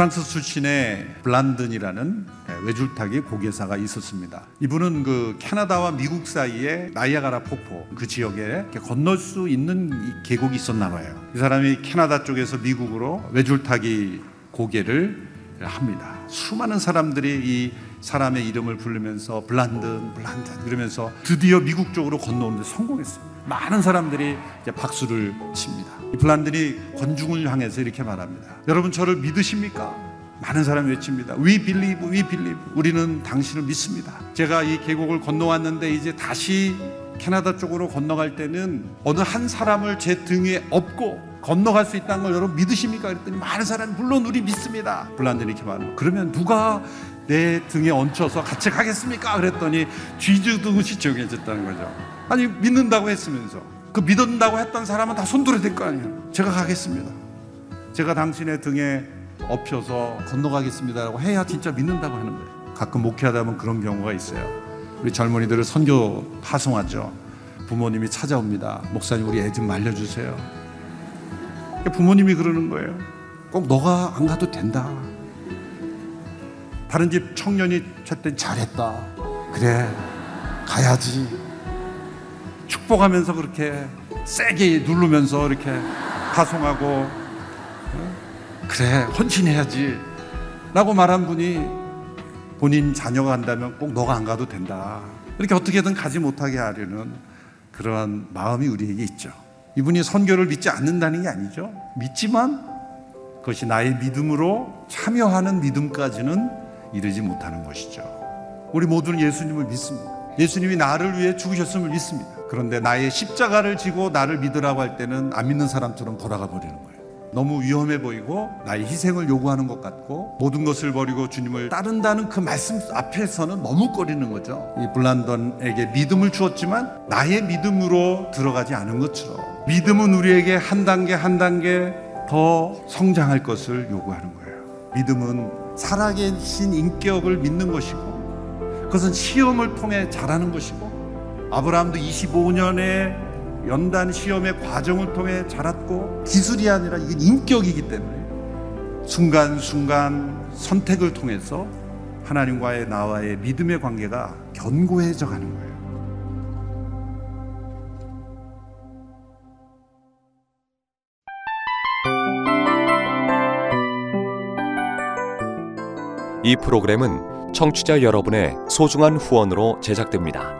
프랑스 출신의 블란든이라는 외줄타기 고개사가 있었습니다. 이분은 그 캐나다와 미국 사이에 나이아가라 폭포 그 지역에 건널 수 있는 계곡이 있었나 봐요. 이 사람이 캐나다 쪽에서 미국으로 외줄타기 고개를 합니다. 수많은 사람들이 이 사람의 이름을 부르면서 블란든, 블란든 그러면서 드디어 미국 쪽으로 건너오는데 성공했어요. 많은 사람들이 박수를 칩니다. 이 블란든이 권중을 향해서 이렇게 말합니다. 여러분 저를 믿으십니까? 많은 사람이 외칩니다. We believe, we believe. 우리는 당신을 믿습니다. 제가 이 계곡을 건너왔는데 이제 다시 캐나다 쪽으로 건너갈 때는 어느 한 사람을 제 등에 업고 건너갈 수 있다는 걸 여러분 믿으십니까? 그랬더니 많은 사람이 물론 우리 믿습니다. 블란든이 이렇게 말합니다. 그러면 누가 내 등에 얹혀서 같이 가겠습니까? 그랬더니 쥐주듯이 조용해졌다는 거죠. 아니 믿는다고 했으면서 그 믿는다고 했던 사람은 다 손들어야 될 거 아니에요. 제가 가겠습니다. 제가 당신의 등에 엎혀서 건너가겠습니다라고 해야 진짜 믿는다고 하는 거예요. 가끔 목회하다 보면 그런 경우가 있어요. 우리 젊은이들을 선교 파송하죠. 부모님이 찾아옵니다. 목사님 우리 애 좀 말려주세요. 부모님이 그러는 거예요. 꼭 너가 안 가도 된다. 다른 집 청년이 쳤더니 잘했다. 그래, 가야지. 축복하면서 그렇게 세게 누르면서 이렇게 파송하고, 어? 그래, 헌신해야지. 라고 말한 분이 본인 자녀가 간다면 꼭 너가 안 가도 된다. 이렇게 어떻게든 가지 못하게 하려는 그러한 마음이 우리에게 있죠. 이분이 선교를 믿지 않는다는 게 아니죠. 믿지만 그것이 나의 믿음으로 참여하는 믿음까지는 이르지 못하는 것이죠. 우리 모두는 예수님을 믿습니다. 예수님이 나를 위해 죽으셨음을 믿습니다. 그런데 나의 십자가를 지고 나를 믿으라고 할 때는 안 믿는 사람처럼 돌아가 버리는 거예요. 너무 위험해 보이고 나의 희생을 요구하는 것 같고 모든 것을 버리고 주님을 따른다는 그 말씀 앞에서는 머뭇거리는 거죠. 이 블란던에게 믿음을 주었지만 나의 믿음으로 들어가지 않은 것처럼 믿음은 우리에게 한 단계 한 단계 더 성장할 것을 요구하는 거예요. 믿음은 살아계신 인격을 믿는 것이고 그것은 시험을 통해 자라는 것이고 아브라함도 25년의 연단 시험의 과정을 통해 자랐고 기술이 아니라 이건 인격이기 때문에 순간순간 선택을 통해서 하나님과의 나와의 믿음의 관계가 견고해져 가는 거예요. 이 프로그램은 청취자 여러분의 소중한 후원으로 제작됩니다.